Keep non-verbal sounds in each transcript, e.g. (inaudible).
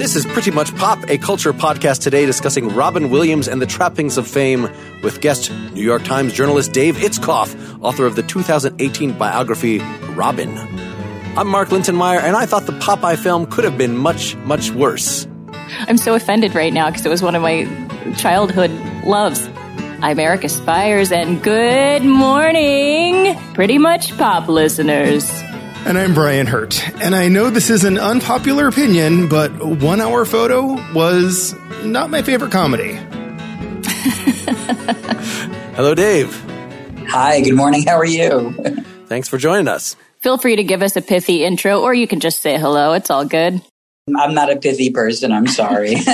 This is Pretty Much Pop, a culture podcast today discussing Robin Williams and the trappings of fame with guest New York Times journalist Dave Itzkoff, author of the 2018 biography Robin. I'm Mark Linsenmayer, and I thought the Popeye film could have been much, much worse. I'm so offended right now because it was one of my childhood loves. I'm Erica Spyres, and good morning, Pretty Much Pop listeners. And I'm Brian Hirt. And I know this is an unpopular opinion, but One Hour Photo was not my favorite comedy. (laughs) Hello, Dave. Hi, good morning. How are you? (laughs) Thanks for joining us. Feel free to give us a pithy intro, or you can just say hello. It's all good. I'm not a pithy person. I'm sorry. (laughs)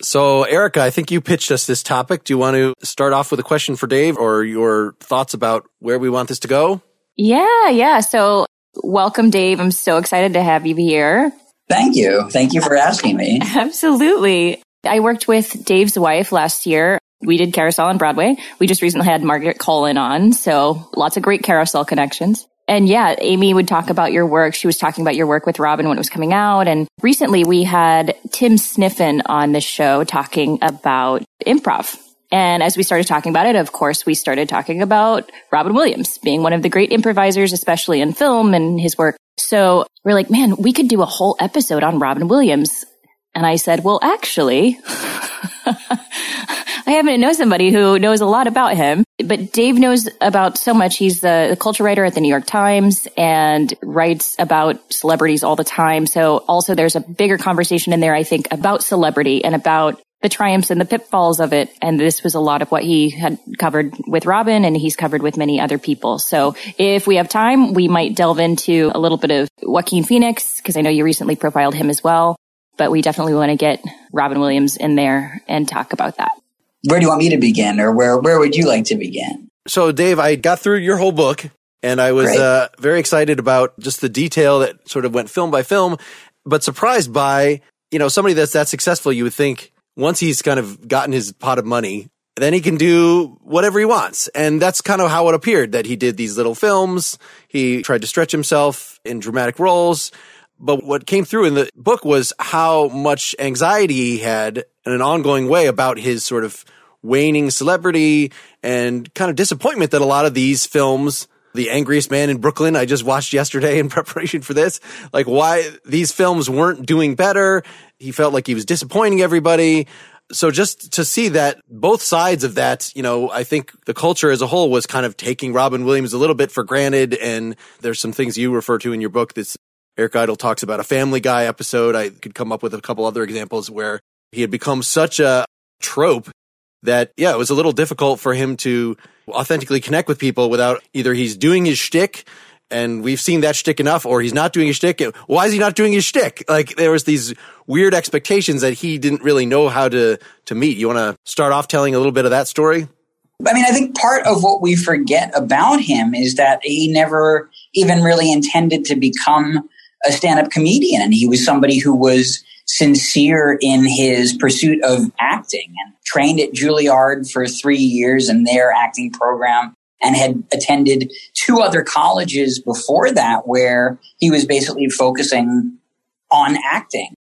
so, Erica, I think you pitched us this topic. Do you want to start off with a question for Dave or your thoughts about where we want this to go? Yeah, yeah. So welcome, Dave. I'm so excited to have you here. Thank you. Thank you for asking me. (laughs) Absolutely. I worked with Dave's wife last year. We did carousel on Broadway. We just recently had Margaret Cullen on. So lots of great carousel connections. And yeah, Amy would talk about your work. She was talking about your work with Robin when it was coming out. And recently we had Tim Sniffen on the show talking about improv and as we started talking about it, of course, we started talking about Robin Williams being one of the great improvisers, especially in film and his work. So we're like, man, we could do a whole episode on Robin Williams. And I said, well, actually, (laughs) I happen to know somebody who knows a lot about him, but Dave knows about so much. He's the, the culture writer at the New York Times and writes about celebrities all the time. So also there's a bigger conversation in there, I think, about celebrity and about the triumphs and the pitfalls of it. And this was a lot of what he had covered with Robin and he's covered with many other people. So if we have time, we might delve into a little bit of Joaquin Phoenix, because I know you recently profiled him as well. But we definitely want to get Robin Williams in there and talk about that. Where do you want me to begin or where, where would you like to begin? So Dave, I got through your whole book and I was uh, very excited about just the detail that sort of went film by film, but surprised by, you know, somebody that's that successful, you would think, once he's kind of gotten his pot of money, then he can do whatever he wants. And that's kind of how it appeared that he did these little films. He tried to stretch himself in dramatic roles. But what came through in the book was how much anxiety he had in an ongoing way about his sort of waning celebrity and kind of disappointment that a lot of these films the angriest man in Brooklyn I just watched yesterday in (laughs) preparation for this. Like why these films weren't doing better. He felt like he was disappointing everybody. So just to see that both sides of that, you know, I think the culture as a whole was kind of taking Robin Williams a little bit for granted. And there's some things you refer to in your book. This Eric Idle talks about a Family Guy episode. I could come up with a couple other examples where he had become such a trope that, yeah, it was a little difficult for him to authentically connect with people without either he's doing his shtick and we've seen that shtick enough, or he's not doing his shtick. Why is he not doing his shtick? Like there was these weird expectations that he didn't really know how to to meet. You want to start off telling a little bit of that story? I mean, I think part of what we forget about him is that he never even really intended to become a stand-up comedian. And he was somebody who was sincere in his pursuit of acting and trained at Juilliard for three years in their acting program and had attended two other colleges before that where he was basically focusing on acting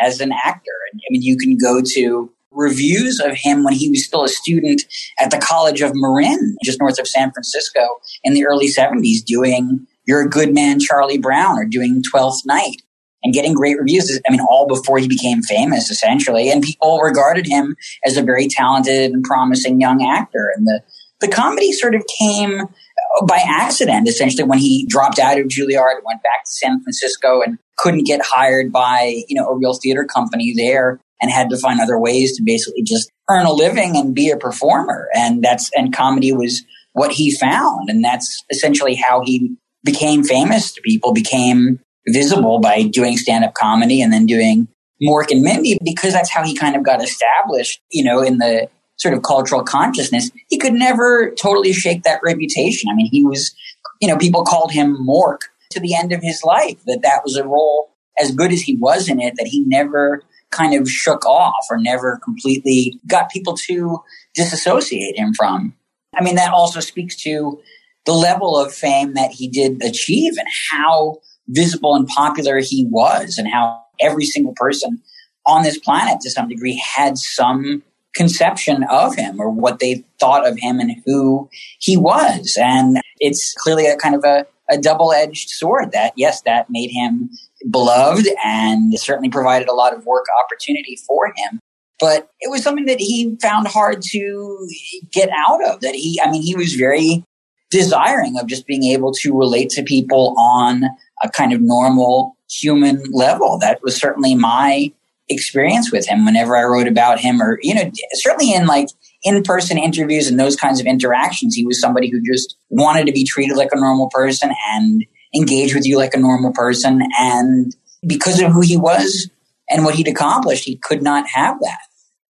as an actor. I mean, you can go to reviews of him when he was still a student at the College of Marin, just north of San Francisco in the early 70s, doing You're a Good Man, Charlie Brown, or doing Twelfth Night and getting great reviews. I mean, all before he became famous, essentially. And people regarded him as a very talented and promising young actor. And the, the comedy sort of came uh, by accident, essentially, when he dropped out of Juilliard went back to San Francisco and couldn't get hired by, you know, a real theater company there and had to find other ways to basically just earn a living and be a performer. And that's, and comedy was what he found. And that's essentially how he became famous to people, became visible by doing stand up comedy and then doing Mork and Mindy because that's how he kind of got established, you know, in the sort of cultural consciousness. He could never totally shake that reputation. I mean, he was, you know, people called him Mork to the end of his life, that that was a role as good as he was in it, that he never kind of shook off or never completely got people to disassociate him from. I mean, that also speaks to the level of fame that he did achieve and how visible and popular he was and how every single person on this planet to some degree had some conception of him or what they thought of him and who he was. And it's clearly a kind of a, a double edged sword that, yes, that made him beloved and certainly provided a lot of work opportunity for him. But it was something that he found hard to get out of. That he, I mean, he was very desiring of just being able to relate to people on a kind of normal human level. That was certainly my experience with him whenever I wrote about him or, you know, certainly in like in-person interviews and those kinds of interactions, he was somebody who just wanted to be treated like a normal person and engage with you like a normal person. And because of who he was and what he'd accomplished, he could not have that.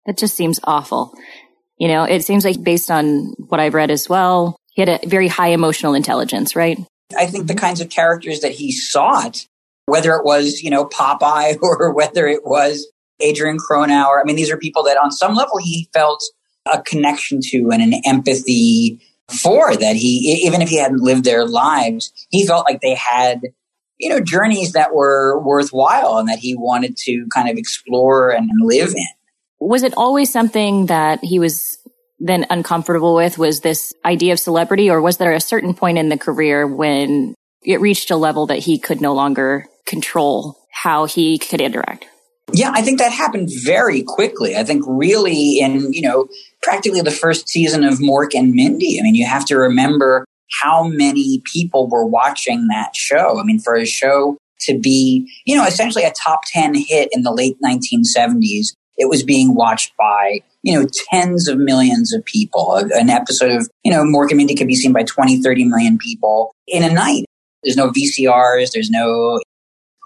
That just seems awful. You know, it seems like based on what I've read as well, he had a very high emotional intelligence, right? I think the mm-hmm. kinds of characters that he sought, whether it was, you know, Popeye (laughs) or whether it was Adrian Cronauer, I mean, these are people that on some level he felt a connection to and an empathy for that he, even if he hadn't lived their lives, he felt like they had, you know, journeys that were worthwhile and that he wanted to kind of explore and live in. Was it always something that he was then uncomfortable with was this idea of celebrity, or was there a certain point in the career when it reached a level that he could no longer control how he could interact? Yeah, I think that happened very quickly. I think really in, you know, practically the first season of Mork and Mindy. I mean, you have to remember how many people were watching that show. I mean, for a show to be, you know, essentially a top 10 hit in the late 1970s, it was being watched by you know, tens of millions of people. An episode of, you know, Mork and Mindy could be seen by 20, 30 million people in a night. There's no VCRs, there's no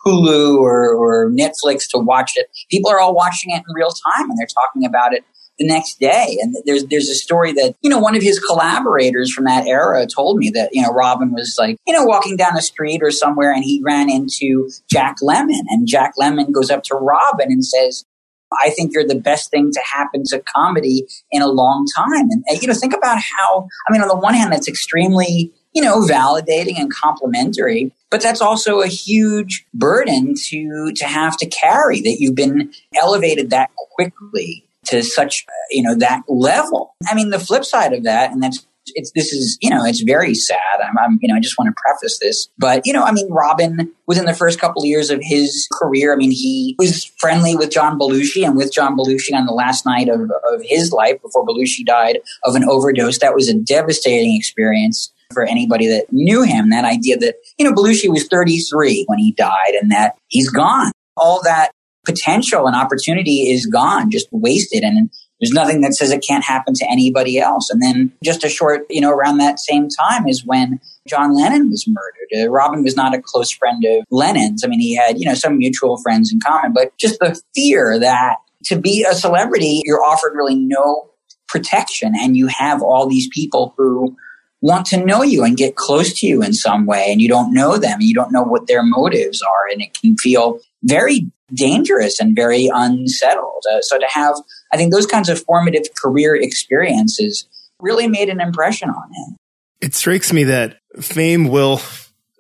Hulu or, or Netflix to watch it. People are all watching it in real time and they're talking about it the next day. And there's there's a story that you know one of his collaborators from that era told me that you know Robin was like you know walking down a street or somewhere and he ran into Jack Lemmon and Jack Lemmon goes up to Robin and says, I think you're the best thing to happen to comedy in a long time. And, you know, think about how, I mean, on the one hand, that's extremely, you know, validating and complimentary, but that's also a huge burden to, to have to carry that you've been elevated that quickly to such, you know, that level. I mean, the flip side of that, and that's it's this is you know it's very sad. I'm, I'm, you know I just want to preface this, but you know I mean Robin within the first couple of years of his career, I mean he was friendly with John Belushi and with John Belushi on the last night of of his life before Belushi died of an overdose. That was a devastating experience for anybody that knew him. That idea that you know Belushi was 33 when he died and that he's gone. All that potential and opportunity is gone, just wasted. And there's nothing that says it can't happen to anybody else. And then just a short, you know, around that same time is when John Lennon was murdered. Uh, Robin was not a close friend of Lennon's. I mean, he had, you know, some mutual friends in common, but just the fear that to be a celebrity, you're offered really no protection and you have all these people who want to know you and get close to you in some way and you don't know them you don't know what their motives are and it can feel very dangerous and very unsettled uh, so to have I think those kinds of formative career experiences really made an impression on him. It strikes me that fame will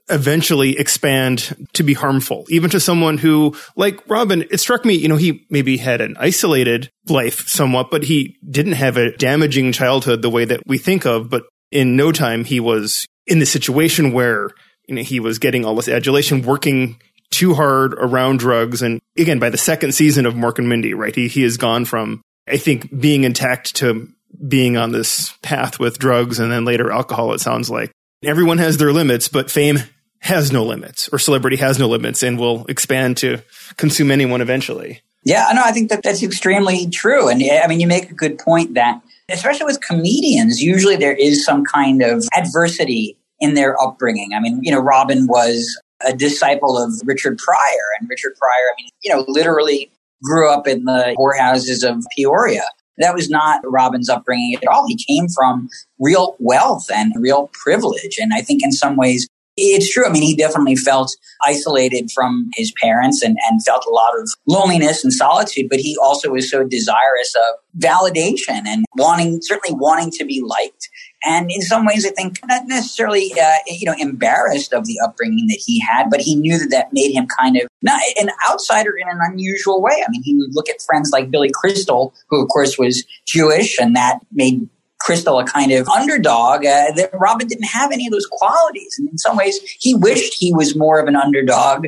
eventually expand to be harmful, even to someone who, like Robin, it struck me, you know, he maybe had an isolated life somewhat, but he didn't have a damaging childhood the way that we think of. But in no time, he was in the situation where, you know, he was getting all this adulation, working too hard around drugs. And again, by the second season of Mork and Mindy, right, he, he has gone from, I think, being intact to being on this path with drugs and then later alcohol, it sounds like. Everyone has their limits, but fame has no limits or celebrity has no limits and will expand to consume anyone eventually. Yeah, no, I think that that's extremely true. And I mean, you make a good point that, especially with comedians, usually there is some kind of adversity in their upbringing. I mean, you know, Robin was a disciple of Richard Pryor, and Richard Pryor, I mean, you know, literally grew up in the whorehouses of Peoria. That was not Robin's upbringing at all. He came from real wealth and real privilege. And I think in some ways, it's true. I mean, he definitely felt isolated from his parents and, and felt a lot of loneliness and solitude, but he also was so desirous of validation and wanting, certainly wanting to be liked and in some ways, I think not necessarily, uh, you know, embarrassed of the upbringing that he had, but he knew that that made him kind of not an outsider in an unusual way. I mean, he would look at friends like Billy Crystal, who of course was Jewish, and that made Crystal a kind of underdog. Uh, that Robin didn't have any of those qualities, and in some ways, he wished he was more of an underdog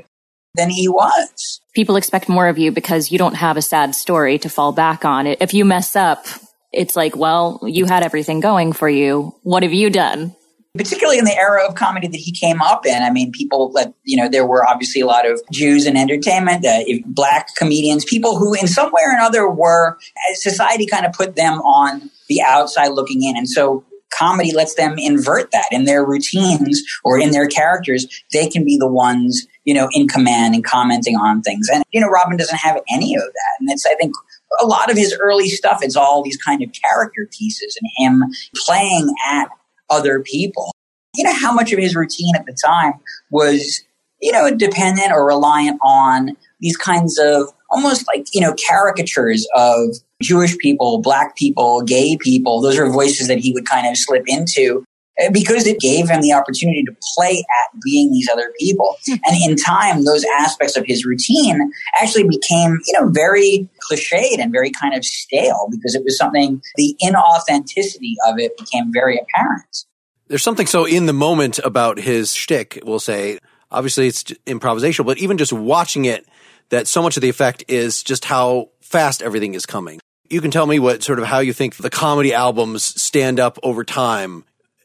than he was. People expect more of you because you don't have a sad story to fall back on. If you mess up, it's like, well, you had everything going for you. What have you done? Particularly in the era of comedy that he came up in. I mean, people that, you know, there were obviously a lot of Jews in entertainment, uh, black comedians, people who in some way or another were, society kind of put them on the outside looking in. And so comedy lets them invert that in their routines or in their characters. They can be the ones, you know, in command and commenting on things. And, you know, Robin doesn't have any of that. And it's, I think, a lot of his early stuff, it's all these kind of character pieces and him playing at other people. You know, how much of his routine at the time was, you know, dependent or reliant on these kinds of almost like, you know, caricatures of Jewish people, black people, gay people. Those are voices that he would kind of slip into because it gave him the opportunity to play at being these other people. Hmm. And in time, those aspects of his routine actually became, you know, very cliched and very kind of stale because it was something, the inauthenticity of it became very apparent. There's something so in the moment about his shtick, we'll say. Obviously, it's improvisational, but even just watching it, that so much of the effect is just how fast everything is coming. You can tell me what sort of how you think the comedy albums stand up over time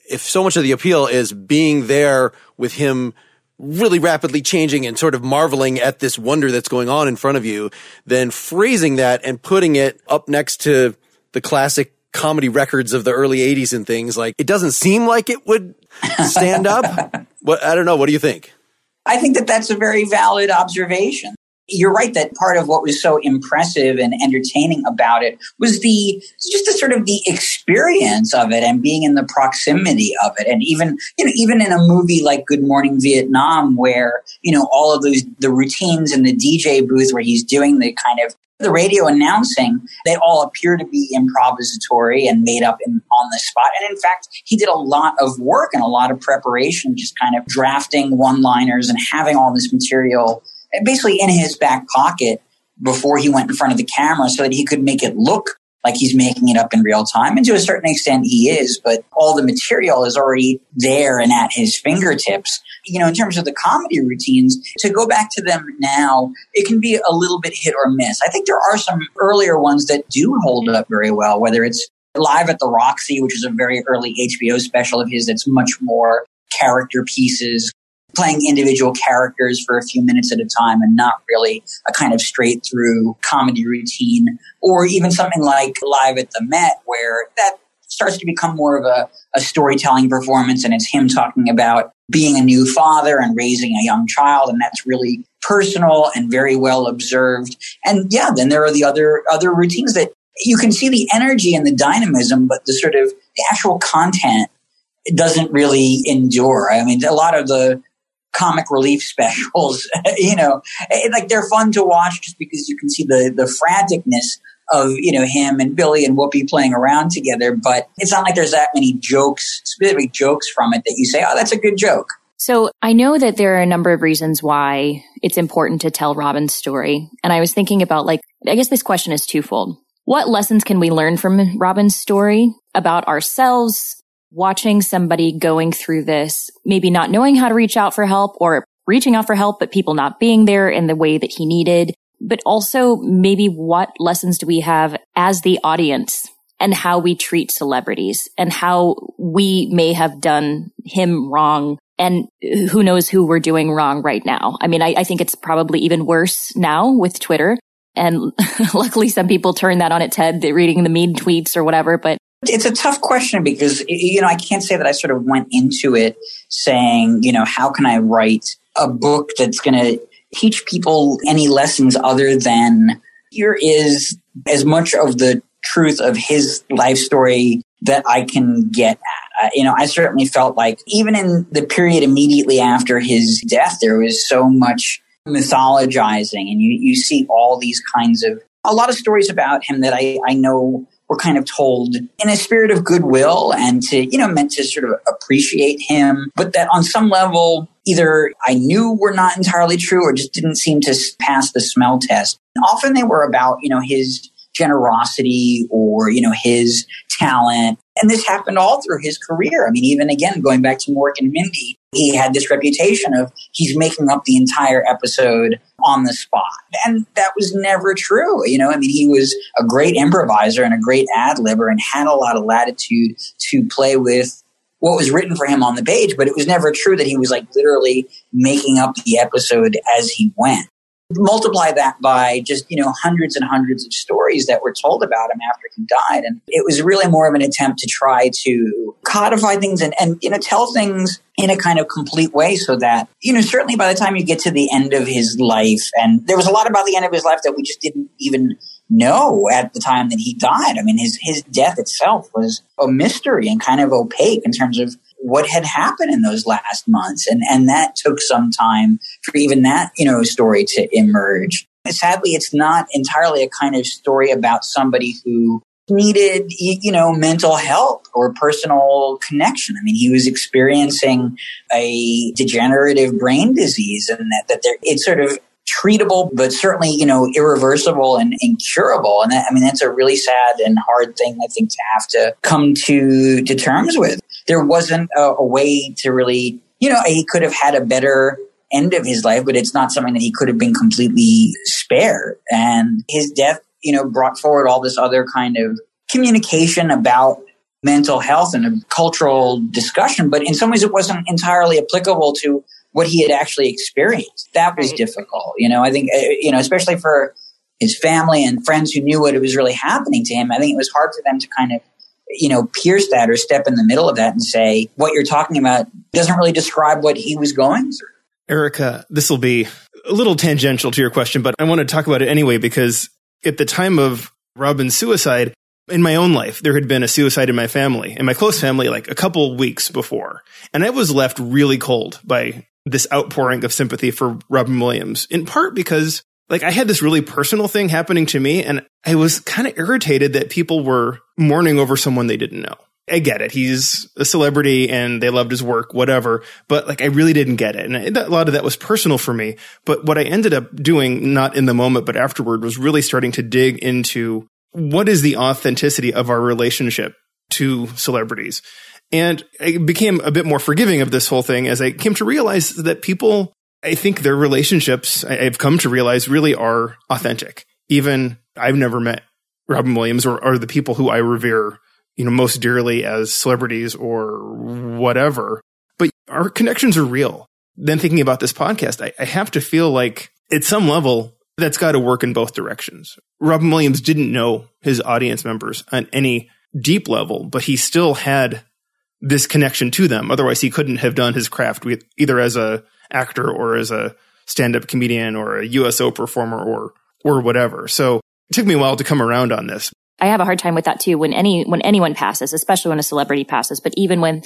if so much of the appeal is being there with him really rapidly changing and sort of marveling at this wonder that's going on in front of you, then phrasing that and putting it up next to the classic comedy records of the early 80s and things like it doesn't seem like it would stand up. (laughs) what I don't know, what do you think? I think that that's a very valid observation you're right that part of what was so impressive and entertaining about it was the just the sort of the experience of it and being in the proximity of it. And even you know even in a movie like good morning vietnam where you know all of those the routines in the dj booth where he's doing the kind of the radio announcing they all appear to be improvisatory and made up in, on the spot. And in fact he did a lot of work and a lot of preparation just kind of drafting one liners and having all this material basically in his back pocket before he went in front of the camera so that he could make it look like he's making it up in real time. And to a certain extent, he is, but all the material is already there and at his fingertips. You know, in terms of the comedy routines, to go back to them now, it can be a little bit hit or miss. I think there are some earlier ones that do hold up very well, whether it's Live at the Roxy, which is a very early HBO special of his that's much more character pieces, playing individual characters for a few minutes at a time and not really a kind of straight through comedy routine or even something like live at the Met where that starts to become more of a, a storytelling performance and it's him talking about being a new father and raising a young child and that's really personal and very well observed. And yeah then there are the other other routines that you can see the energy and the dynamism but the sort of the actual content doesn't really endure. I mean a lot of the comic relief (laughs) specials. (laughs) you know, like they're fun to watch just because you can see the the franticness of you know him and Billy and Whoopi playing around together. But it's not like there's that many jokes, specific jokes from it that you say, oh, that's a good joke. So I know that there are a number of reasons why it's important to tell Robin's story. And I was thinking about like, I guess this question is twofold. What lessons can we learn from Robin's story about ourselves, watching somebody going through this, maybe not knowing how to reach out for help or reaching out for help, but people not being there in the way that he needed. But also maybe what lessons do we have as the audience and how we treat celebrities and how we may have done him wrong and who knows who we're doing wrong right now. I mean, I, I think it's probably even worse now with Twitter. And (laughs) luckily some people turn that on its head, reading the mean tweets or whatever, but it's a tough question because, you know, I can't say that I sort of went into it saying, you know, how can I write a book that's going to teach people any lessons other than here is as much of the truth of his life story that I can get at. Uh, you know, I certainly felt like even in the period immediately after his death, there was so much mythologizing and you, you see all these kinds of, a lot of stories about him that I, I know were kind of told in a spirit of goodwill and to, you know, meant to sort of appreciate him, but that on some level, either I knew were not entirely true or just didn't seem to pass the smell test. Often they were about, you know, his generosity or, you know, his talent. And this happened all through his career. I mean, even again, going back to Mork and Mindy, he had this reputation of he's making up the entire episode on the spot. And that was never true. You know, I mean, he was a great improviser and a great ad libber and had a lot of latitude to play with what was written for him on the page, but it was never true that he was like literally making up the episode as he went multiply that by just, you know, hundreds and hundreds of stories that were told about him after he died. And it was really more of an attempt to try to codify things and, and, you know, tell things in a kind of complete way so that, you know, certainly by the time you get to the end of his life, and there was a lot about the end of his life that we just didn't even know at the time that he died. I mean, his, his death itself was a mystery and kind of opaque in terms of what had happened in those last months. And, and that took some time for even that, you know, story to emerge. Sadly, it's not entirely a kind of story about somebody who needed, you know, mental health or personal connection. I mean, he was experiencing a degenerative brain disease and that, that there, it's sort of treatable, but certainly, you know, irreversible and incurable. And that, I mean, that's a really sad and hard thing, I think, to have to come to, to terms with there wasn't a, a way to really, you know, he could have had a better end of his life, but it's not something that he could have been completely spared. And his death, you know, brought forward all this other kind of communication about mental health and a cultural discussion, but in some ways it wasn't entirely applicable to what he had actually experienced. That was difficult. You know, I think, uh, you know, especially for his family and friends who knew what it was really happening to him, I think it was hard for them to kind of you know, pierce that or step in the middle of that and say, what you're talking about doesn't really describe what he was going through. Erica, this will be a little tangential to your question, but I want to talk about it anyway because at the time of Robin's suicide, in my own life, there had been a suicide in my family, in my close family, like a couple weeks before. And I was left really cold by this outpouring of sympathy for Robin Williams, in part because like I had this really personal thing happening to me and I was kind of irritated that people were mourning over someone they didn't know. I get it. He's a celebrity and they loved his work, whatever. But like, I really didn't get it. And a lot of that was personal for me. But what I ended up doing, not in the moment, but afterward, was really starting to dig into what is the authenticity of our relationship to celebrities. And I became a bit more forgiving of this whole thing as I came to realize that people I think their relationships, I've come to realize, really are authentic. Even I've never met Robin Williams or, or the people who I revere, you know, most dearly as celebrities or whatever. But our connections are real. Then thinking about this podcast, I, I have to feel like at some level that's got to work in both directions. Robin Williams didn't know his audience members on any deep level, but he still had this connection to them. Otherwise, he couldn't have done his craft with, either as a actor or as a stand-up comedian or a USO performer or or whatever. So it took me a while to come around on this. I have a hard time with that too. When any when anyone passes, especially when a celebrity passes, but even when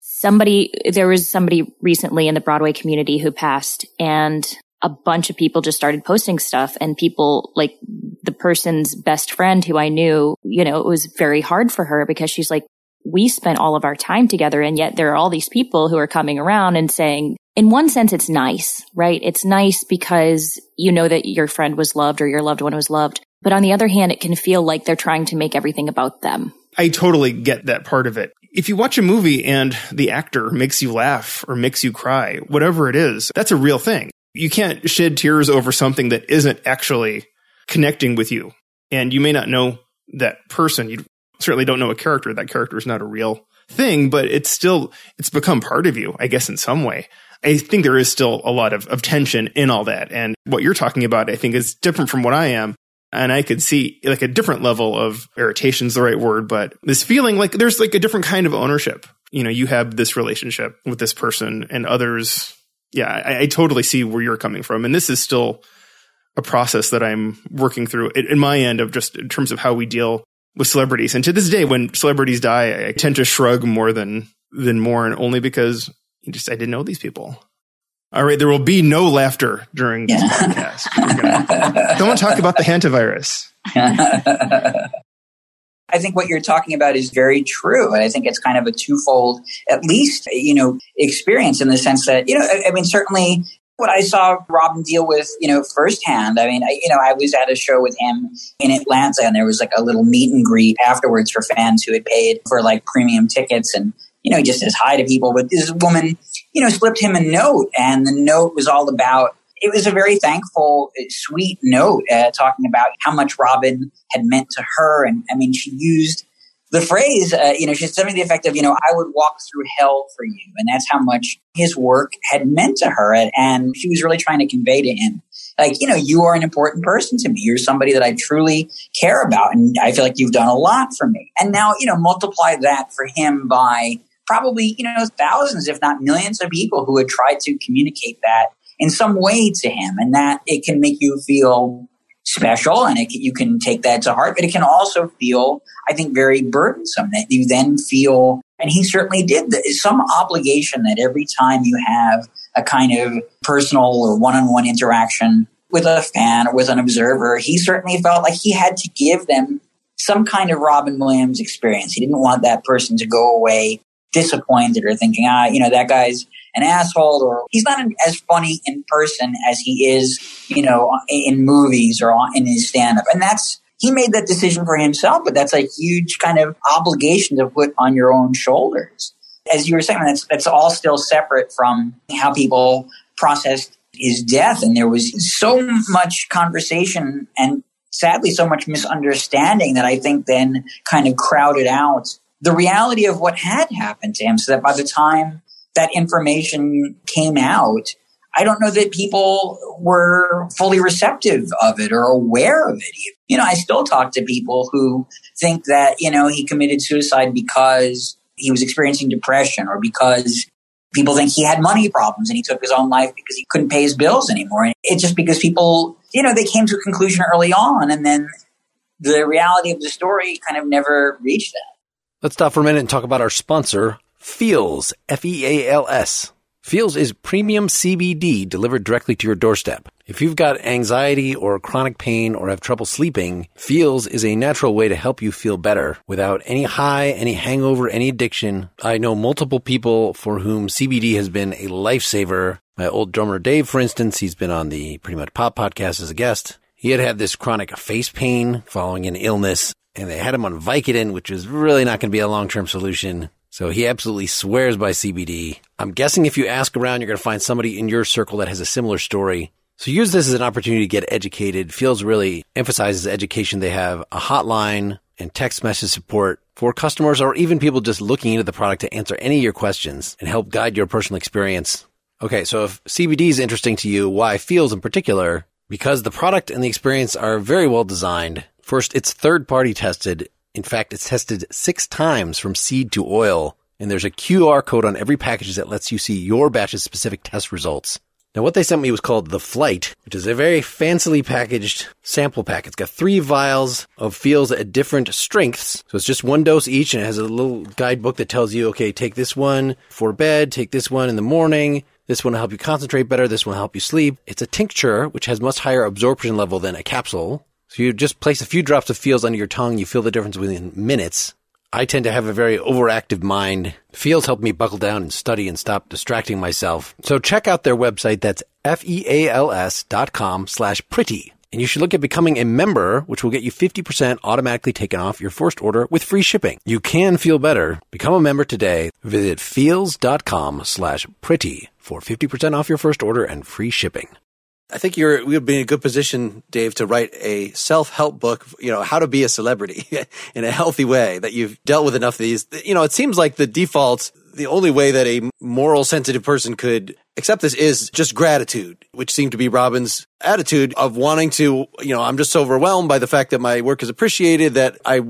somebody there was somebody recently in the Broadway community who passed and a bunch of people just started posting stuff and people like the person's best friend who I knew, you know, it was very hard for her because she's like, we spent all of our time together. And yet there are all these people who are coming around and saying, in one sense, it's nice, right? It's nice because you know that your friend was loved or your loved one was loved. But on the other hand, it can feel like they're trying to make everything about them. I totally get that part of it. If you watch a movie and the actor makes you laugh or makes you cry, whatever it is, that's a real thing. You can't shed tears over something that isn't actually connecting with you. And you may not know that person. You certainly don't know a character. That character is not a real thing, but it's still, it's become part of you, I guess, in some way. I think there is still a lot of, of tension in all that. And what you're talking about, I think is different from what I am. And I could see like a different level of irritation is the right word, but this feeling like there's like a different kind of ownership. You know, you have this relationship with this person and others. Yeah, I, I totally see where you're coming from. And this is still a process that I'm working through in my end of just in terms of how we deal with celebrities. And to this day, when celebrities die, I tend to shrug more than than mourn, only because just I didn't know these people. All right, there will be no laughter during this podcast. Gonna, (laughs) don't talk about the hantavirus. (laughs) I think what you're talking about is very true. And I think it's kind of a twofold, at least, you know, experience in the sense that, you know, I, I mean, certainly what I saw Robin deal with, you know, firsthand. I mean, I, you know, I was at a show with him in Atlanta and there was like a little meet and greet afterwards for fans who had paid for like premium tickets and, you know, he just says hi to people. But this woman, you know, slipped him a note and the note was all about it was a very thankful, sweet note uh, talking about how much Robin had meant to her. And I mean, she used the phrase, uh, you know, she said something to the effect of, you know, I would walk through hell for you. And that's how much his work had meant to her. And she was really trying to convey to him, like, you know, you are an important person to me. You're somebody that I truly care about. And I feel like you've done a lot for me. And now, you know, multiply that for him by probably, you know, thousands, if not millions of people who had tried to communicate that in some way to him. And that it can make you feel special and it, you can take that to heart, but it can also feel, I think, very burdensome that you then feel, and he certainly did, some obligation that every time you have a kind of personal or one-on-one interaction with a fan or with an observer, he certainly felt like he had to give them some kind of Robin Williams experience. He didn't want that person to go away disappointed or thinking, ah, you know, that guy's an asshole or he's not as funny in person as he is, you know, in movies or in his stand up. And that's, he made that decision for himself, but that's a huge kind of obligation to put on your own shoulders. As you were saying, that's, that's all still separate from how people processed his death. And there was so much conversation and sadly so much misunderstanding that I think then kind of crowded out the reality of what had happened to him so that by the time that information came out, I don't know that people were fully receptive of it or aware of it. You know, I still talk to people who think that, you know, he committed suicide because he was experiencing depression or because people think he had money problems and he took his own life because he couldn't pay his bills anymore. And it's just because people, you know, they came to a conclusion early on and then the reality of the story kind of never reached that. Let's stop for a minute and talk about our sponsor, Feals, F-E-A-L-S. Feals is premium CBD delivered directly to your doorstep. If you've got anxiety or chronic pain or have trouble sleeping, Feals is a natural way to help you feel better without any high, any hangover, any addiction. I know multiple people for whom CBD has been a lifesaver. My old drummer Dave, for instance, he's been on the Pretty Much Pop podcast as a guest. He had had this chronic face pain following an illness and they had him on Vicodin, which is really not going to be a long-term solution. So he absolutely swears by CBD. I'm guessing if you ask around, you're going to find somebody in your circle that has a similar story. So use this as an opportunity to get educated. Feals really emphasizes education. They have a hotline and text message support for customers or even people just looking into the product to answer any of your questions and help guide your personal experience. Okay, so if CBD is interesting to you, why Feals in particular? Because the product and the experience are very well designed. First, it's third party tested in fact, it's tested six times from seed to oil, and there's a QR code on every package that lets you see your batch's specific test results. Now, what they sent me was called the Flight, which is a very fancily packaged sample pack. It's got three vials of Feals at different strengths. So it's just one dose each, and it has a little guidebook that tells you, okay, take this one for bed, take this one in the morning. This one will help you concentrate better. This one will help you sleep. It's a tincture, which has much higher absorption level than a capsule. So you just place a few drops of Feals under your tongue. You feel the difference within minutes. I tend to have a very overactive mind. Feals help me buckle down and study and stop distracting myself. So check out their website. That's F-E-A-L-S dot com slash pretty. And you should look at becoming a member, which will get you 50% automatically taken off your first order with free shipping. You can feel better. Become a member today. Visit feals.com slash pretty for 50% off your first order and free shipping. I think you're we would be in a good position, Dave, to write a self-help book, you know, how to be a celebrity (laughs) in a healthy way that you've dealt with enough of these. You know, it seems like the default, the only way that a moral sensitive person could accept this is just gratitude, which seemed to be Robin's attitude of wanting to, you know, I'm just so overwhelmed by the fact that my work is appreciated that I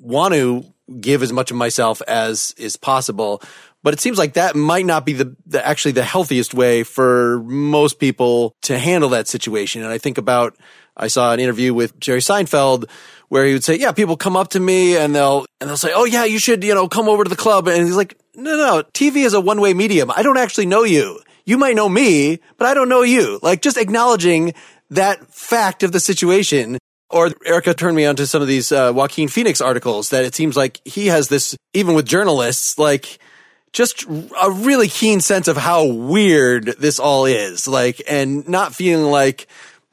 want to give as much of myself as is possible. But it seems like that might not be the, the, actually the healthiest way for most people to handle that situation. And I think about I saw an interview with Jerry Seinfeld where he would say, "Yeah, people come up to me and they'll and they'll say, "Oh yeah, you should, you know, come over to the club." And he's like, "No, no, TV is a one-way medium. I don't actually know you. You might know me, but I don't know you." Like just acknowledging that fact of the situation or Erica turned me onto some of these uh, Joaquin Phoenix articles that it seems like he has this, even with journalists, like just a really keen sense of how weird this all is. Like, and not feeling like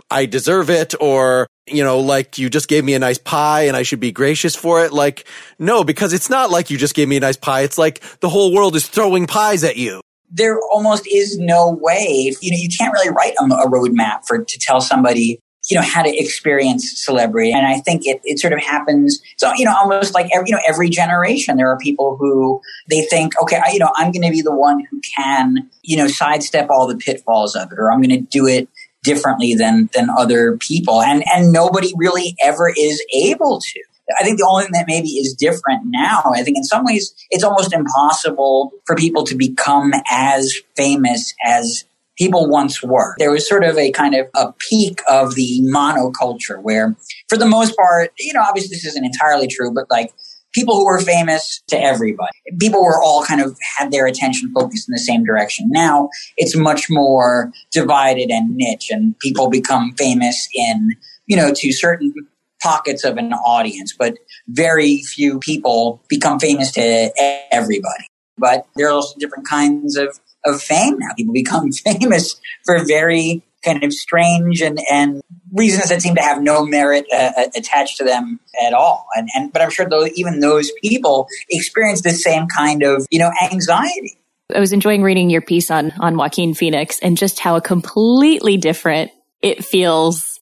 I deserve it or, you know, like you just gave me a nice pie and I should be gracious for it. Like, no, because it's not like you just gave me a nice pie. It's like the whole world is throwing pies at you. There almost is no way, you know, you can't really write a, roadmap for to tell somebody you know, how to experience celebrity. And I think it, it sort of happens. So, you know, almost like every, you know, every generation, there are people who they think, okay, I, you know, I'm going to be the one who can, you know, sidestep all the pitfalls of it, or I'm going to do it differently than, than other people. And, and nobody really ever is able to. I think the only thing that maybe is different now, I think in some ways it's almost impossible for people to become as famous as people once were. There was sort of a kind of a peak of the monoculture where, for the most part, you know, obviously this isn't entirely true, but like people who were famous to everybody. People were all kind of had their attention focused in the same direction. Now it's much more divided and niche and people become famous in, you know, to certain pockets of an audience, but very few people become famous to everybody. But there are also different kinds of of fame now. People become (laughs) famous for very kind of strange and, and reasons that seem to have no merit uh, uh, attached to them at all. And, and but I'm sure though even those people experience the same kind of you know anxiety. I was enjoying reading your piece on on Joaquin Phoenix and just how completely different it feels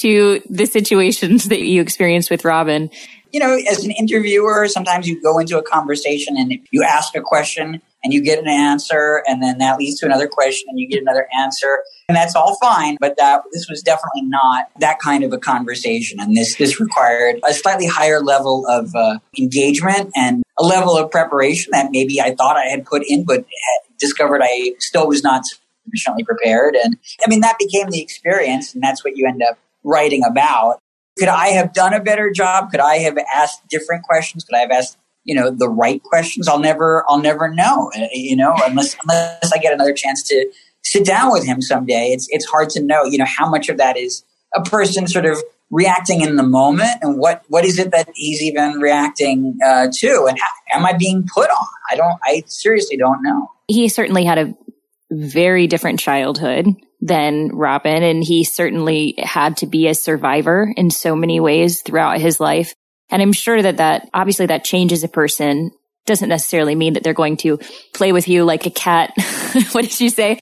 to the situations that you experienced with Robin. You know, as an interviewer, sometimes you go into a conversation and you ask a question and you get an answer and then that leads to another question and you get another answer and that's all fine but that this was definitely not that kind of a conversation and this this required a slightly higher level of uh, engagement and a level of preparation that maybe I thought I had put in but discovered I still was not sufficiently prepared and I mean that became the experience and that's what you end up writing about could I have done a better job? Could I have asked different questions? Could I have asked you know the right questions i'll never i'll never know you know unless unless i get another chance to sit down with him someday. It's it's hard to know you know how much of that is a person sort of reacting in the moment and what what is it that he's even reacting uh, to and how, am i being put on? I don't i seriously don't know. He certainly had a very different childhood than robin and he certainly had to be a survivor in so many ways throughout his life and I'm sure that that obviously that changes a person doesn't necessarily mean that they're going to play with you like a cat. (laughs) what did you say?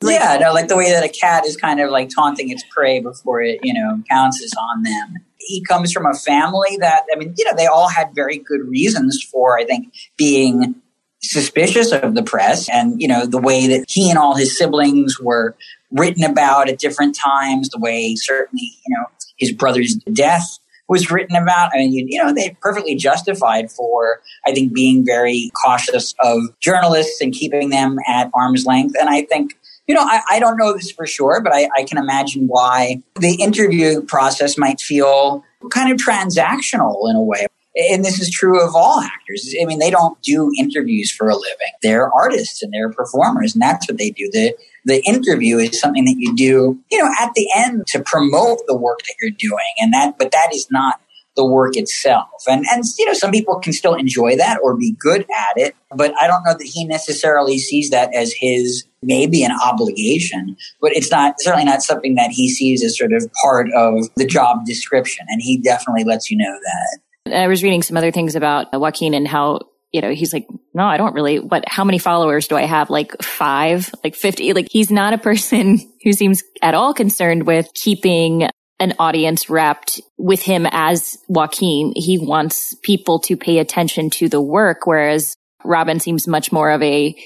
Like, yeah, no, like the way that a cat is kind of like taunting its prey before it, you know, pounces on them. He comes from a family that, I mean, you know, they all had very good reasons for, I think, being suspicious of the press and, you know, the way that he and all his siblings were written about at different times, the way certainly, you know, his brother's death was written about. I mean, you, you know, they perfectly justified for, I think, being very cautious of journalists and keeping them at arm's length. And I think, you know, I, I don't know this for sure, but I, I can imagine why the interview process might feel kind of transactional in a way and this is true of all actors. I mean, they don't do interviews for a living. They're artists and they're performers, and that's what they do. The the interview is something that you do, you know, at the end to promote the work that you're doing, and that, but that is not the work itself. And, and, you know, some people can still enjoy that or be good at it, but I don't know that he necessarily sees that as his maybe an obligation, but it's not certainly not something that he sees as sort of part of the job description. And he definitely lets you know that. I was reading some other things about Joaquin and how you know, he's like, no, I don't really, what, how many followers do I have? Like five, like 50? Like he's not a (laughs) person who seems at all concerned with keeping an audience wrapped with him as Joaquin. He wants people to pay attention to the work, whereas Robin seems much more of a,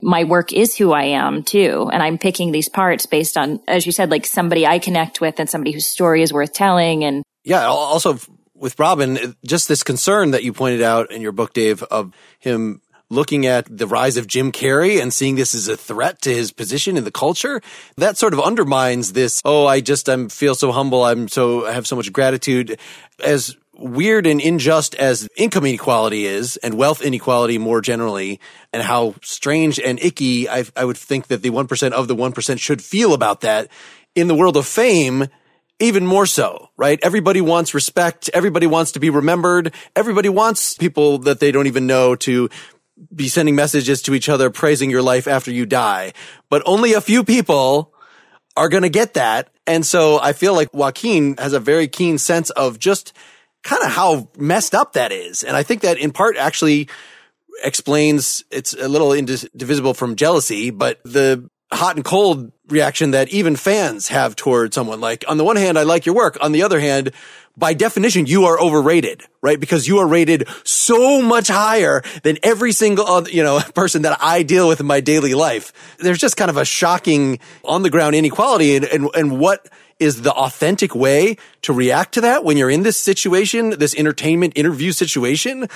my work is who I am too. And I'm picking these parts based on, as you said, like somebody I connect with and somebody whose story is worth telling. And yeah, also with Robin, just this concern that you pointed out in your book, Dave, of him looking at the rise of Jim Carrey and seeing this as a threat to his position in the culture, that sort of undermines this, oh, I just I'm feel so humble, I'm so I have so much gratitude. As weird and unjust as income inequality is and wealth inequality more generally and how strange and icky I, I would think that the 1% of the 1% should feel about that in the world of fame even more so, right? Everybody wants respect. Everybody wants to be remembered. Everybody wants people that they don't even know to be sending messages to each other praising your life after you die. But only a few people are going to get that. And so I feel like Joaquin has a very keen sense of just kind of how messed up that is. And I think that in part actually explains it's a little indivisible from jealousy, but the hot and cold reaction that even fans have toward someone. Like, on the one hand, I like your work. On the other hand, by definition, you are overrated, right? Because you are rated so much higher than every single other, you know, (laughs) person that I deal with in my daily life. There's just kind of a shocking on the ground inequality and, and, and what is the authentic way to react to that when you're in this situation, this entertainment interview situation.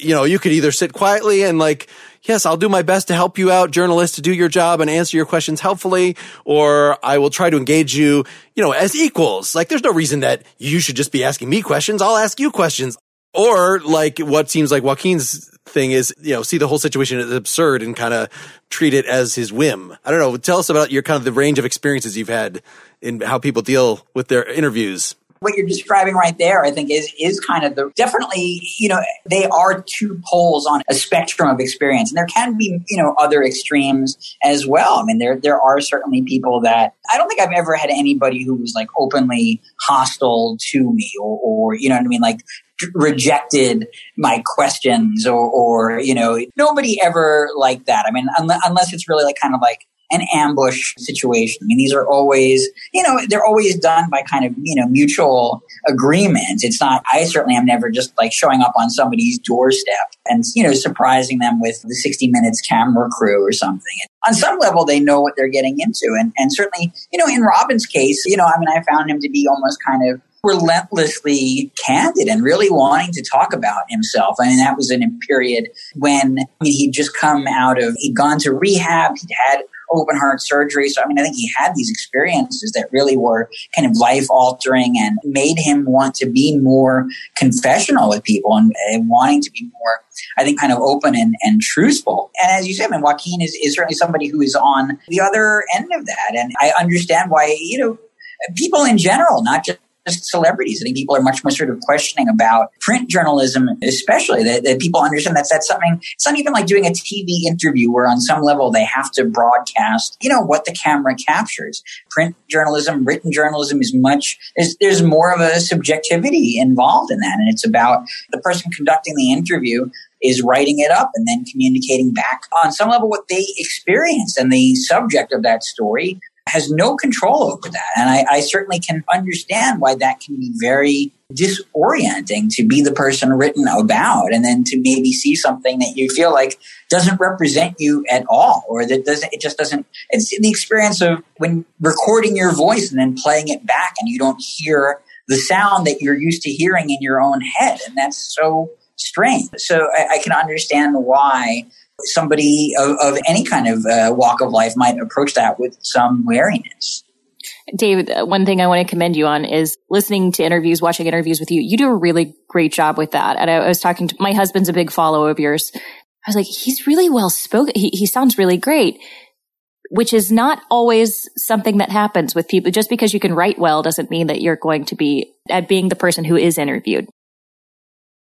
You know, you could either sit quietly and like, yes, I'll do my best to help you out, journalist, to do your job and answer your questions helpfully, or I will try to engage you, you know, as equals. Like, there's no reason that you should just be asking me questions. I'll ask you questions. Or like what seems like Joaquin's thing is, you know, see the whole situation as absurd and kind of treat it as his whim. I don't know. Tell us about your kind of the range of experiences you've had in how people deal with their interviews what you're describing right there, I think, is is kind of the definitely, you know, they are two poles on a spectrum of experience, and there can be, you know, other extremes as well. I mean, there there are certainly people that I don't think I've ever had anybody who was like openly hostile to me, or, or you know what I mean, like rejected my questions or, or, you know, nobody ever like that. I mean, unless, unless it's really like kind of like an ambush situation. I mean, these are always, you know, they're always done by kind of, you know, mutual agreement. It's not, I certainly am never just like showing up on somebody's doorstep and, you know, surprising them with the 60 minutes camera crew or something. on some level, they know what they're getting into. And, and certainly, you know, in Robin's case, you know, I mean, I found him to be almost kind of relentlessly candid and really wanting to talk about himself. I mean, that was in a period when I mean, he'd just come out of, he'd gone to rehab, he'd had open heart surgery. So, I mean, I think he had these experiences that really were kind of life altering and made him want to be more confessional with people and, and, wanting to be more, I think, kind of open and, and truthful. And as you said, I mean, Joaquin is, is certainly somebody who is on the other end of that. And I understand why, you know, people in general, not just celebrities. I think people are much more sort of questioning about print journalism, especially that, that people understand that that's something. It's not even like doing a TV interview where on some level they have to broadcast, you know, what the camera captures. Print journalism, written journalism is much. There's, there's more of a subjectivity involved in that, and it's about the person conducting the interview is writing it up and then communicating back on some level what they experienced and the subject of that story has no control over that. And I, I, certainly can understand why that can be very disorienting to be the person written about and then to maybe see something that you feel like doesn't represent you at all or that doesn't it just doesn't it's the experience of when recording your voice and then playing it back and you don't hear the sound that you're used to hearing in your own head and that's so strange so I, I can understand why somebody of, of any kind of uh, walk of life might approach that with some wariness. David, uh, one thing I want to commend you on is listening to interviews, watching interviews with you. You do a really great job with that. And I, I was talking to my husband's a big follower of yours. I was like, he's really well spoken. He, he sounds really great, which is not always something that happens with people. Just because you can write well doesn't mean that you're going to be at being the person who is interviewed.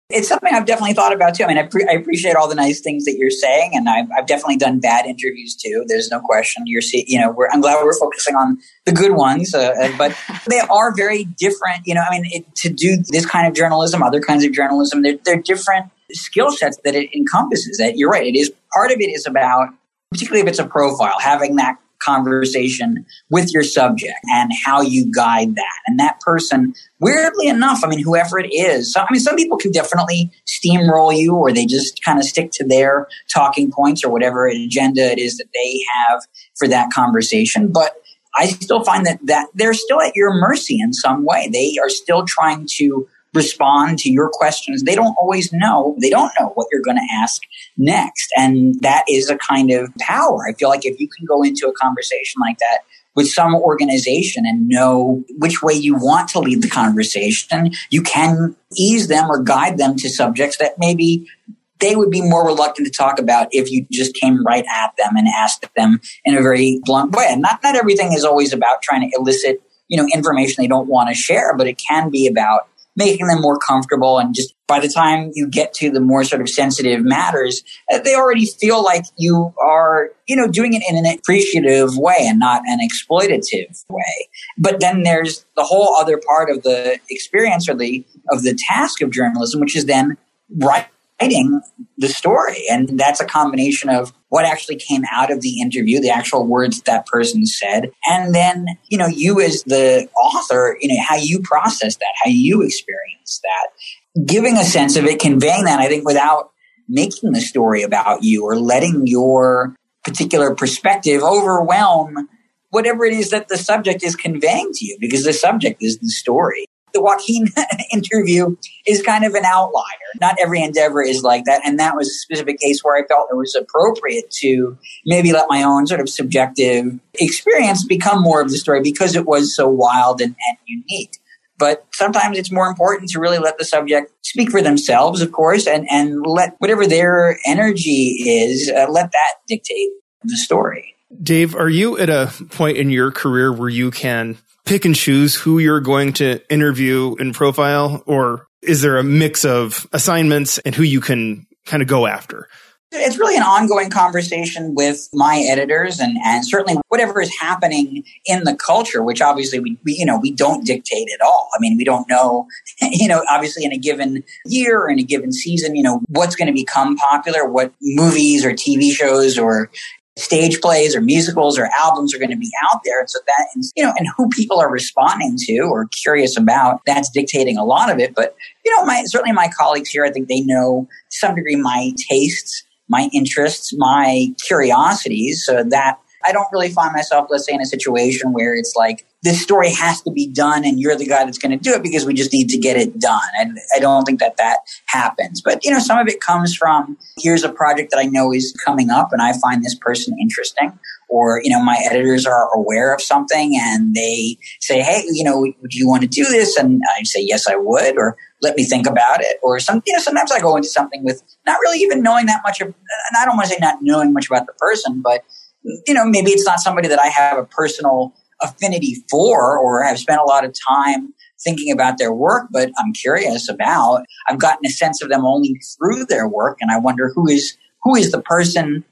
It's something I've definitely thought about too. I mean, I, pre- I appreciate all the nice things that you're saying, and I've, I've, definitely done bad interviews too. There's no question. You're, see- you know, I'm glad we're focusing on the good ones, uh, uh, but (laughs) they are very different. You know, I mean, it, to do this kind of journalism, other kinds of journalism, they're, they're different skill sets that it encompasses. That you're right. It is part of it is about, particularly if it's a profile, having that conversation with your subject and how you guide that. And that person, weirdly enough, I mean, whoever it is, so, I mean, some people can definitely steamroll you or they just kind of stick to their talking points or whatever agenda it is that they have for that conversation. But I still find that, that they're still at your mercy in some way. They are still trying to respond to your questions. They don't always know. They don't know what you're going to ask next. And that is a kind of power. I feel like if you can go into a conversation like that with some organization and know which way you want to lead the conversation, you can ease them or guide them to subjects that maybe they would be more reluctant to talk about if you just came right at them and asked them in a very blunt way. And not, not everything is always about trying to elicit, you know, information they don't want to share, but it can be about making them more comfortable. And just by the time you get to the more sort of sensitive matters, uh, they already feel like you are, you know, doing it in an appreciative way and not an exploitative way. But then there's the whole other part of the experience or the, of the task of journalism, which is then right writing the story. And that's a combination of what actually came out of the interview, the actual words that person said. And then, you know, you as the author, you know, how you process that, how you experience that, giving a sense of it, conveying that, I think without making the story about you or letting your particular perspective overwhelm whatever it is that the subject is conveying to you because the subject is the story the Joaquin (laughs) interview is kind of an outlier. Not every endeavor is like that. And that was a specific case where I felt it was appropriate to maybe let my own sort of subjective experience become more of the story because it was so wild and, and unique. But sometimes it's more important to really let the subject speak for themselves, of course, and, and let whatever their energy is, uh, let that dictate the story. Dave, are you at a point in your career where you can pick and choose who you're going to interview and profile, or is there a mix of assignments and who you can kind of go after? It's really an ongoing conversation with my editors and, and certainly whatever is happening in the culture, which obviously we, we, you know, we don't dictate at all. I mean, we don't know, (laughs) you know, obviously in a given year or in a given season, you know, what's going to become popular, what movies or TV shows or stage plays or musicals or albums are going to be out there. So that, you know, and who people are responding to or curious about, that's dictating a lot of it. But, you know, my, certainly my colleagues here, I think they know to some degree my tastes, my interests, my curiosities. So that I don't really find myself, let's say, in a situation where it's like, this story has to be done and you're the guy that's going to do it because we just need to get it done. And I don't think that that happens. But, you know, some of it comes from here's a project that I know is coming up and I find this person interesting. Or, you know, my editors are aware of something and they say, hey, you know, do you want to do this? And I say, yes, I would. Or let me think about it. Or some, you know, sometimes I go into something with not really even knowing that much of, and I don't want to say not knowing much about the person, but, you know, maybe it's not somebody that I have a personal affinity for or have spent a lot of time thinking about their work, but I'm curious about. I've gotten a sense of them only through their work, and I wonder who is who is the person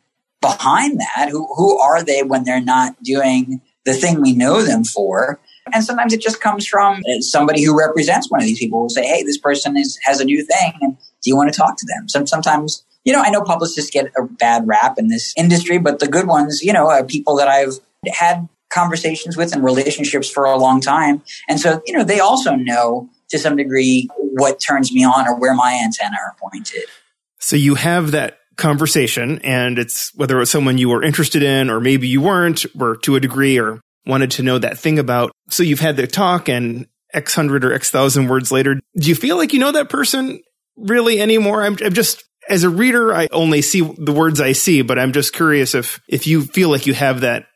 behind that? Who who are they when they're not doing the thing we know them for? And sometimes it just comes from uh, somebody who represents one of these people will say, "Hey, this person is has a new thing, and do you want to talk to them?" Some, sometimes you know, I know publicists get a bad rap in this industry, but the good ones, you know, are people that I've had conversations with and relationships for a long time. And so, you know, they also know to some degree what turns me on or where my antenna are pointed. So you have that conversation and it's whether it was someone you were interested in or maybe you weren't or to a degree or wanted to know that thing about. So you've had the talk and X hundred or X thousand words later, do you feel like you know that person really anymore? I'm, I'm just, as a reader, I only see the words I see, but I'm just curious if, if you feel like you have that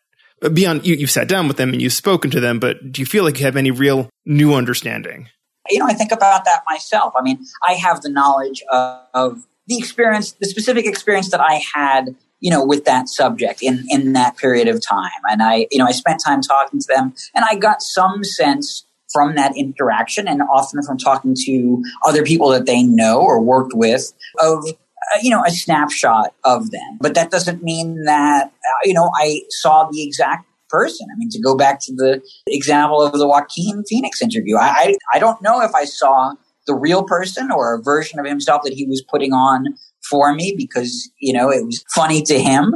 uh, beyond you, you've sat down with them and you've spoken to them, but do you feel like you have any real new understanding? You know, I think about that myself. I mean, I have the knowledge of, of the experience, the specific experience that I had you know, with that subject in, in that period of time. And I, you know, I spent time talking to them and I got some sense from that interaction and often from talking to other people that they know or worked with of uh, you know a snapshot of them. But that doesn't mean that uh, you know i saw the exact person. I mean to go back to the example of the joaquin phoenix interview I, I i don't know if i saw the real person or a version of himself that he was putting on for me because you know it was funny to him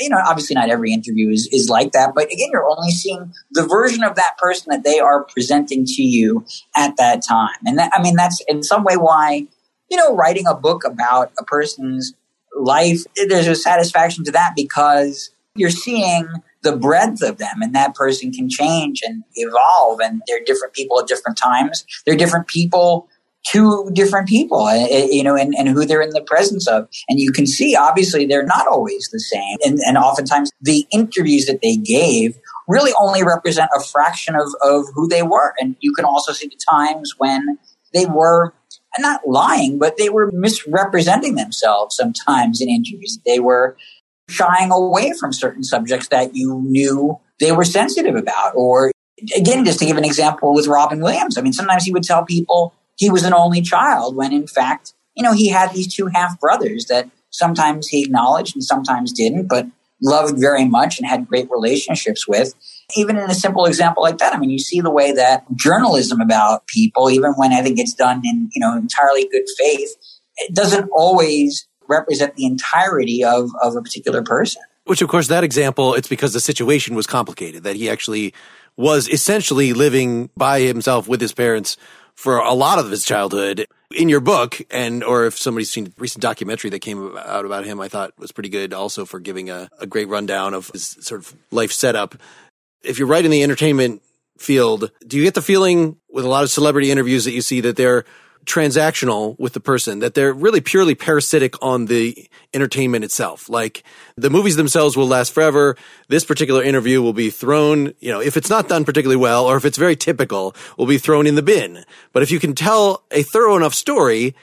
you know, obviously not every interview is, is like that, but again, you're only seeing the version of that person that they are presenting to you at that time. And that, I mean, that's in some way why, you know, writing a book about a person's life, there's a satisfaction to that because you're seeing the breadth of them and that person can change and evolve and they're different people at different times. They're different people two different people, uh, uh, you know, and, and who they're in the presence of. And you can see, obviously, they're not always the same. And, and oftentimes the interviews that they gave really only represent a fraction of, of who they were. And you can also see the times when they were not lying, but they were misrepresenting themselves sometimes in interviews. They were shying away from certain subjects that you knew they were sensitive about. Or again, just to give an example with Robin Williams, I mean, sometimes he would tell people, he was an only child when in fact, you know, he had these two half brothers that sometimes he acknowledged and sometimes didn't, but loved very much and had great relationships with. Even in a simple example like that, I mean, you see the way that journalism about people, even when I think it's done in, you know, entirely good faith, it doesn't always represent the entirety of, of a particular person. Which, of course, that example, it's because the situation was complicated, that he actually was essentially living by himself with his parents for a lot of his childhood in your book and or if somebody's seen a recent documentary that came out about him i thought was pretty good also for giving a, a great rundown of his sort of life setup. If you're right in the entertainment field do you get the feeling with a lot of celebrity interviews that you see that they're transactional with the person, that they're really purely parasitic on the entertainment itself. Like the movies themselves will last forever. This particular interview will be thrown, you know, if it's not done particularly well or if it's very typical, will be thrown in the bin. But if you can tell a thorough enough story,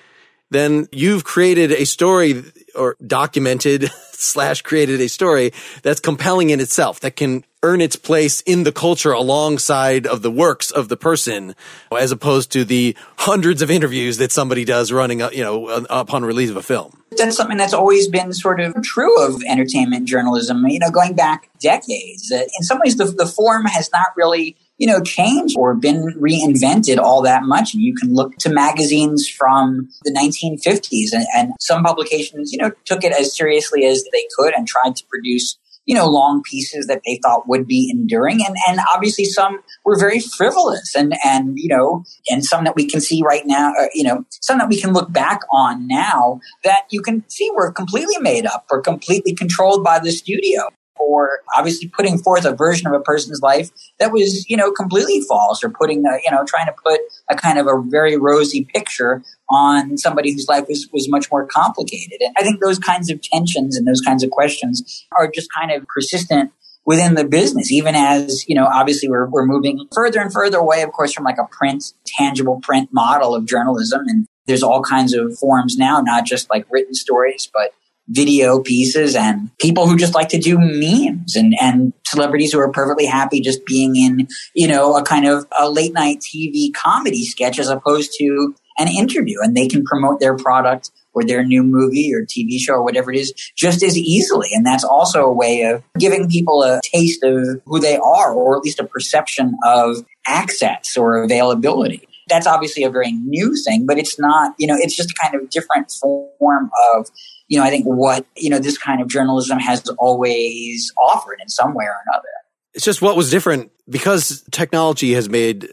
then you've created a story or documented (laughs) slash created a story that's compelling in itself, that can earn its place in the culture alongside of the works of the person, as opposed to the hundreds of interviews that somebody does running, you know, upon release of a film. That's something that's always been sort of true of entertainment journalism, you know, going back decades. Uh, in some ways, the, the form has not really you know, changed or been reinvented all that much. You can look to magazines from the 1950s and, and, some publications, you know, took it as seriously as they could and tried to produce you know, long pieces that they thought would be enduring. And, and obviously some were very frivolous and, and, you know, and some that we can see right now, uh, you know, some that we can look back on now that you can see were completely made up or completely controlled by the studio or obviously putting forth a version of a person's life that was, you know, completely false or putting, a, you know, trying to put a kind of a very rosy picture on somebody whose life was, was much more complicated. And I think those kinds of tensions and those kinds of questions are just kind of persistent within the business, even as, you know, obviously we're, we're moving further and further away, of course, from like a print, tangible print model of journalism. And there's all kinds of forms now, not just like written stories, but video pieces and people who just like to do memes and, and celebrities who are perfectly happy just being in, you know, a kind of a late night TV comedy sketch as opposed to an interview and they can promote their product or their new movie or TV show or whatever it is just as easily. And that's also a way of giving people a taste of who they are or at least a perception of access or availability. That's obviously a very new thing, but it's not, you know, it's just a kind of different form of you know, I think what, you know, this kind of journalism has always offered in some way or another. It's just what was different because technology has made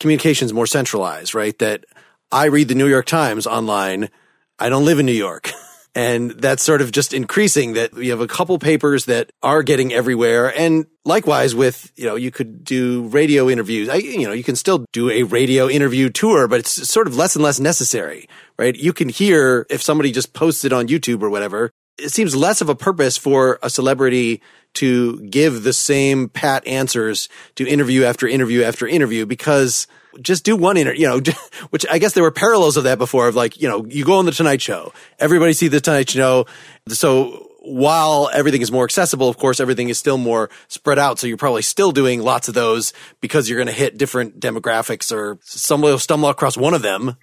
communications more centralized, right? That I read the New York Times online. I don't live in New York. (laughs) And that's sort of just increasing that we have a couple papers that are getting everywhere. And likewise with, you know, you could do radio interviews. I, you know, you can still do a radio interview tour, but it's sort of less and less necessary, right? You can hear if somebody just posts it on YouTube or whatever. It seems less of a purpose for a celebrity to give the same pat answers to interview after interview after interview because just do one inter, you know, (laughs) which I guess there were parallels of that before of like, you know, you go on the Tonight Show, everybody see the Tonight Show. So while everything is more accessible, of course, everything is still more spread out. So you're probably still doing lots of those because you're going to hit different demographics or somebody will stumble across one of them.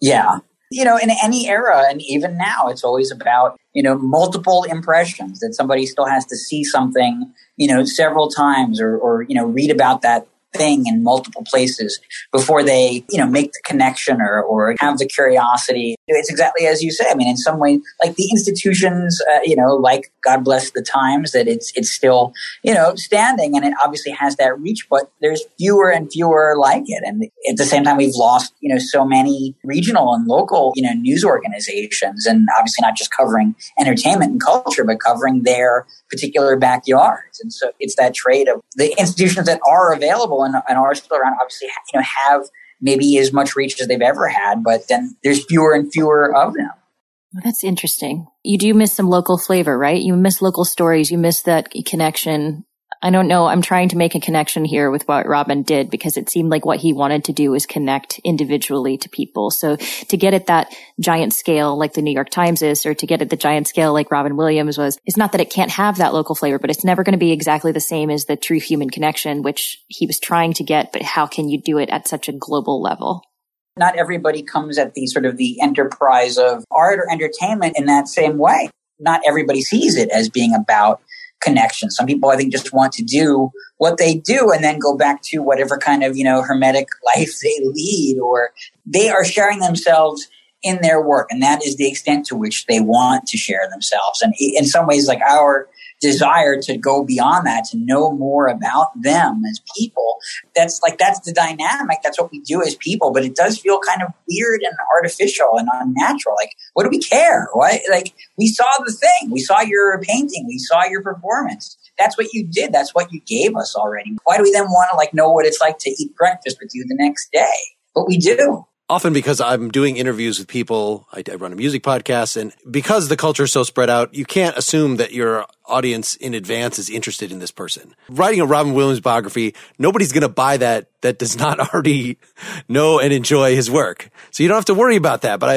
Yeah. You know, in any era and even now, it's always about, you know, multiple impressions that somebody still has to see something, you know, several times or, or you know, read about that thing in multiple places before they, you know, make the connection or, or have the curiosity. It's exactly as you say. I mean, in some way, like the institutions, uh, you know, like God bless the times that it's, it's still, you know, standing and it obviously has that reach, but there's fewer and fewer like it. And at the same time, we've lost, you know, so many regional and local, you know, news organizations and obviously not just covering entertainment and culture, but covering their particular backyards. And so it's that trade of the institutions that are available and, and still around obviously, you know, have maybe as much reach as they've ever had, but then there's fewer and fewer of them. Well, that's interesting. You do miss some local flavor, right? You miss local stories. You miss that connection I don't know. I'm trying to make a connection here with what Robin did because it seemed like what he wanted to do was connect individually to people. So to get at that giant scale like the New York Times is, or to get at the giant scale like Robin Williams was, it's not that it can't have that local flavor, but it's never going to be exactly the same as the true human connection, which he was trying to get. But how can you do it at such a global level? Not everybody comes at the sort of the enterprise of art or entertainment in that same way. Not everybody sees it as being about connection. Some people, I think, just want to do what they do and then go back to whatever kind of, you know, hermetic (laughs) life they lead, or they are sharing themselves in their work. And that is the extent to which they want to share themselves. And in some ways, like our desire to go beyond that, to know more about them as people. That's like, that's the dynamic. That's what we do as people, but it does feel kind of weird and artificial and unnatural. Like, what do we care? What, like, we saw the thing. We saw your painting. We saw your performance. That's what you did. That's what you gave us already. Why do we then want to like know what it's like to eat breakfast with you the next day? But we do often because I'm doing interviews with people. I, I, run a music podcast and because the culture is so spread out, you can't assume that your audience in advance is interested in this person. Writing a Robin Williams biography, nobody's going to buy that that does not (laughs) already know and enjoy his work. So you don't have to worry about that. But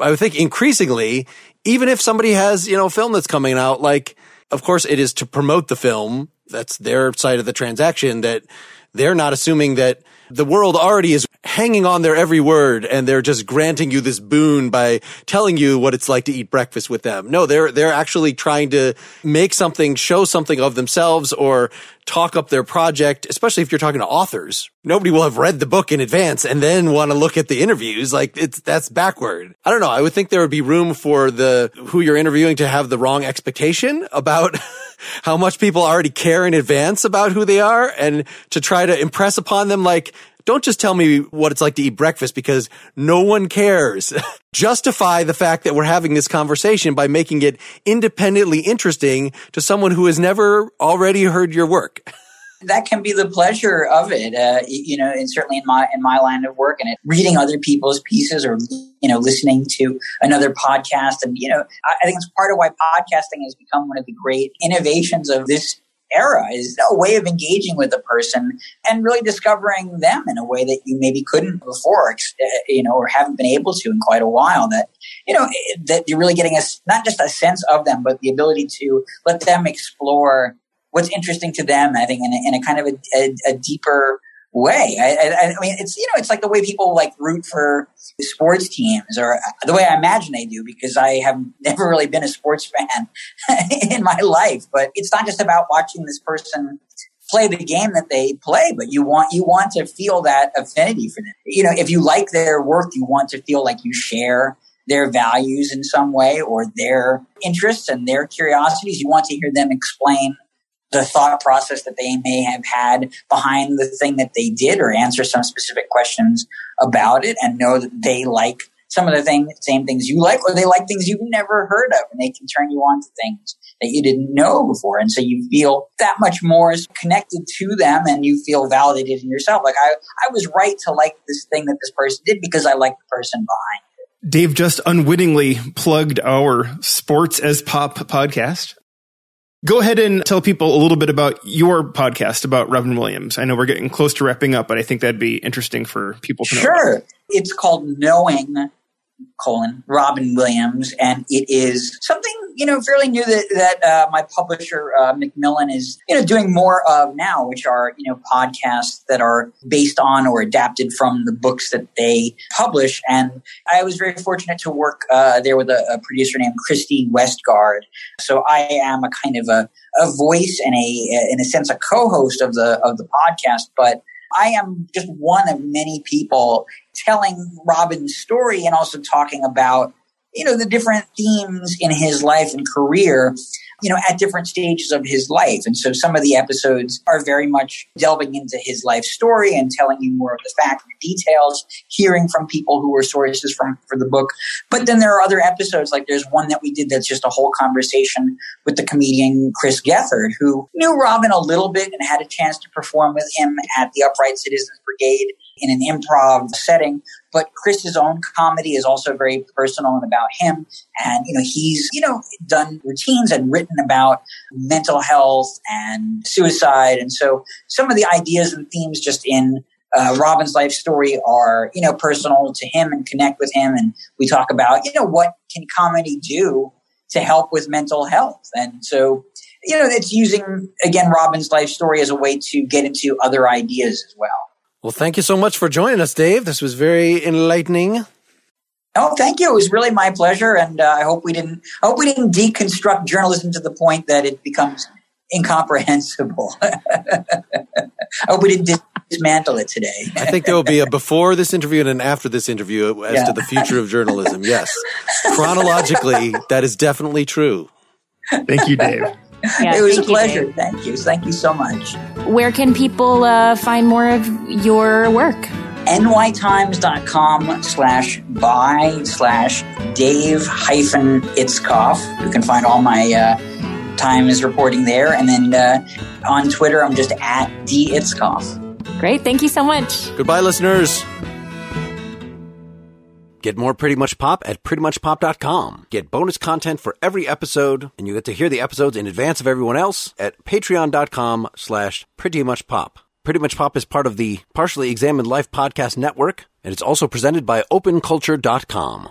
I, I would think increasingly, even if somebody has, you know, a film that's coming out, like, of course it is to promote the film. That's their side of the transaction that they're not assuming that the world already is hanging on their every word and they're just granting you this boon by telling you what it's like to eat breakfast with them. No, they're, they're actually trying to make something, show something of themselves or talk up their project, especially if you're talking to authors. Nobody will have read the book in advance and then want to look at the interviews. Like it's, that's backward. I don't know. I would think there would be room for the, who you're interviewing to have the wrong expectation about (laughs) how much people already care in advance about who they are and to try to impress upon them like, don't just tell me what it's like to eat breakfast because no one cares. (laughs) Justify the fact that we're having this conversation by making it independently interesting to someone who has never already heard your work. (laughs) that can be the pleasure of it, uh, you know, and certainly in my in my line of work, and reading other people's pieces or you know listening to another podcast, and you know, I, I think it's part of why podcasting has become one of the great innovations of this era is a way of engaging with a person and really discovering them in a way that you maybe couldn't before, uh, you know, or haven't been able to in quite a while. That, you know, that you're really getting a, not just a sense of them, but the ability to let them explore what's interesting to them. I think in a, in a kind of a, a, a deeper way. I, I, I, mean, it's you know, it's like the way people like root for sports teams, or uh, the way I imagine they do, because I have (laughs) never really been a sports fan (laughs) in my life. But it's not just about watching this person play the game that they play, but you want you want to feel that affinity for them. You know, if you like their work, you want to feel like you share their values in some way or their interests and their curiosities. You want to hear them explain the thought process that they may have had behind the thing that they did or answer some specific questions about it and know that they like some of the thing, same things you like or they like things you've never heard of and they can turn you on to things that you didn't know before. And so you feel that much more connected to them and you feel validated in yourself. Like I, I was right to like this thing that this person did because I like the person behind it. Dave just unwittingly plugged our Sports as Pop podcast. Go ahead and tell people a little bit about your podcast about Robin Williams. I know we're getting close to wrapping up, but I think that'd be interesting for people to know. Sure. It's called Knowing colon Robin Williams, and it is something you know fairly new that that uh, my publisher uh, Macmillan is you know doing more of now, which are you know podcasts that are based on or adapted from the books that they publish. And I was very fortunate to work uh, there with a, a, producer named Christy Westgard. So I am a kind of a, a voice and a in a sense a co-host of the of the podcast, but I am just one of many people telling Robin's story and also talking about, you know, the different themes in his life and career you know, at different stages of his life. And so some of the episodes are very much delving into his life story and telling you more of the fact and details, hearing from people who were sources from for the book. But then there are other episodes, like there's one that we did that's just a whole conversation with the comedian Chris Gethard, who knew Robin a little bit and had a chance to perform with him at the Upright Citizens Brigade in an improv setting. But Chris's own comedy is also very personal and about him. And, you know, he's, you know, done routines and written about mental health and suicide. And so some of the ideas and themes just in uh, Robin's life story are, you know, personal to him and connect with him. And we talk about, you know, what can comedy do to help with mental health? And so, you know, it's using, again, Robin's life story as a way to get into other ideas as well. Well, thank you so much for joining us, Dave. This was very enlightening. Oh, thank you. It was really my pleasure, and uh, I hope we didn't. I hope we didn't deconstruct journalism to the point that it becomes incomprehensible. (laughs) I hope we didn't dismantle it today. I think there will be a before this interview and an after this interview as yeah. to the future of journalism. Yes, (laughs) chronologically, that is definitely true. Thank you, Dave. Yeah, it was a pleasure. You, thank you. Thank you so much. Where can people uh, find more of your work? nytimes.com slash by slash Dave hyphen Itzkoff. You can find all my uh, Times reporting there. And then uh, on Twitter, I'm just at D Itzkoff. Great. Thank you so much. Goodbye, listeners. Get more Pretty Much Pop at prettymuchpop.com. Get bonus content for every episode, and you get to hear the episodes in advance of everyone else at patreon.com slash prettymuchpop. Pretty Much Pop is part of the Partially Examined Life podcast network, and it's also presented by openculture.com.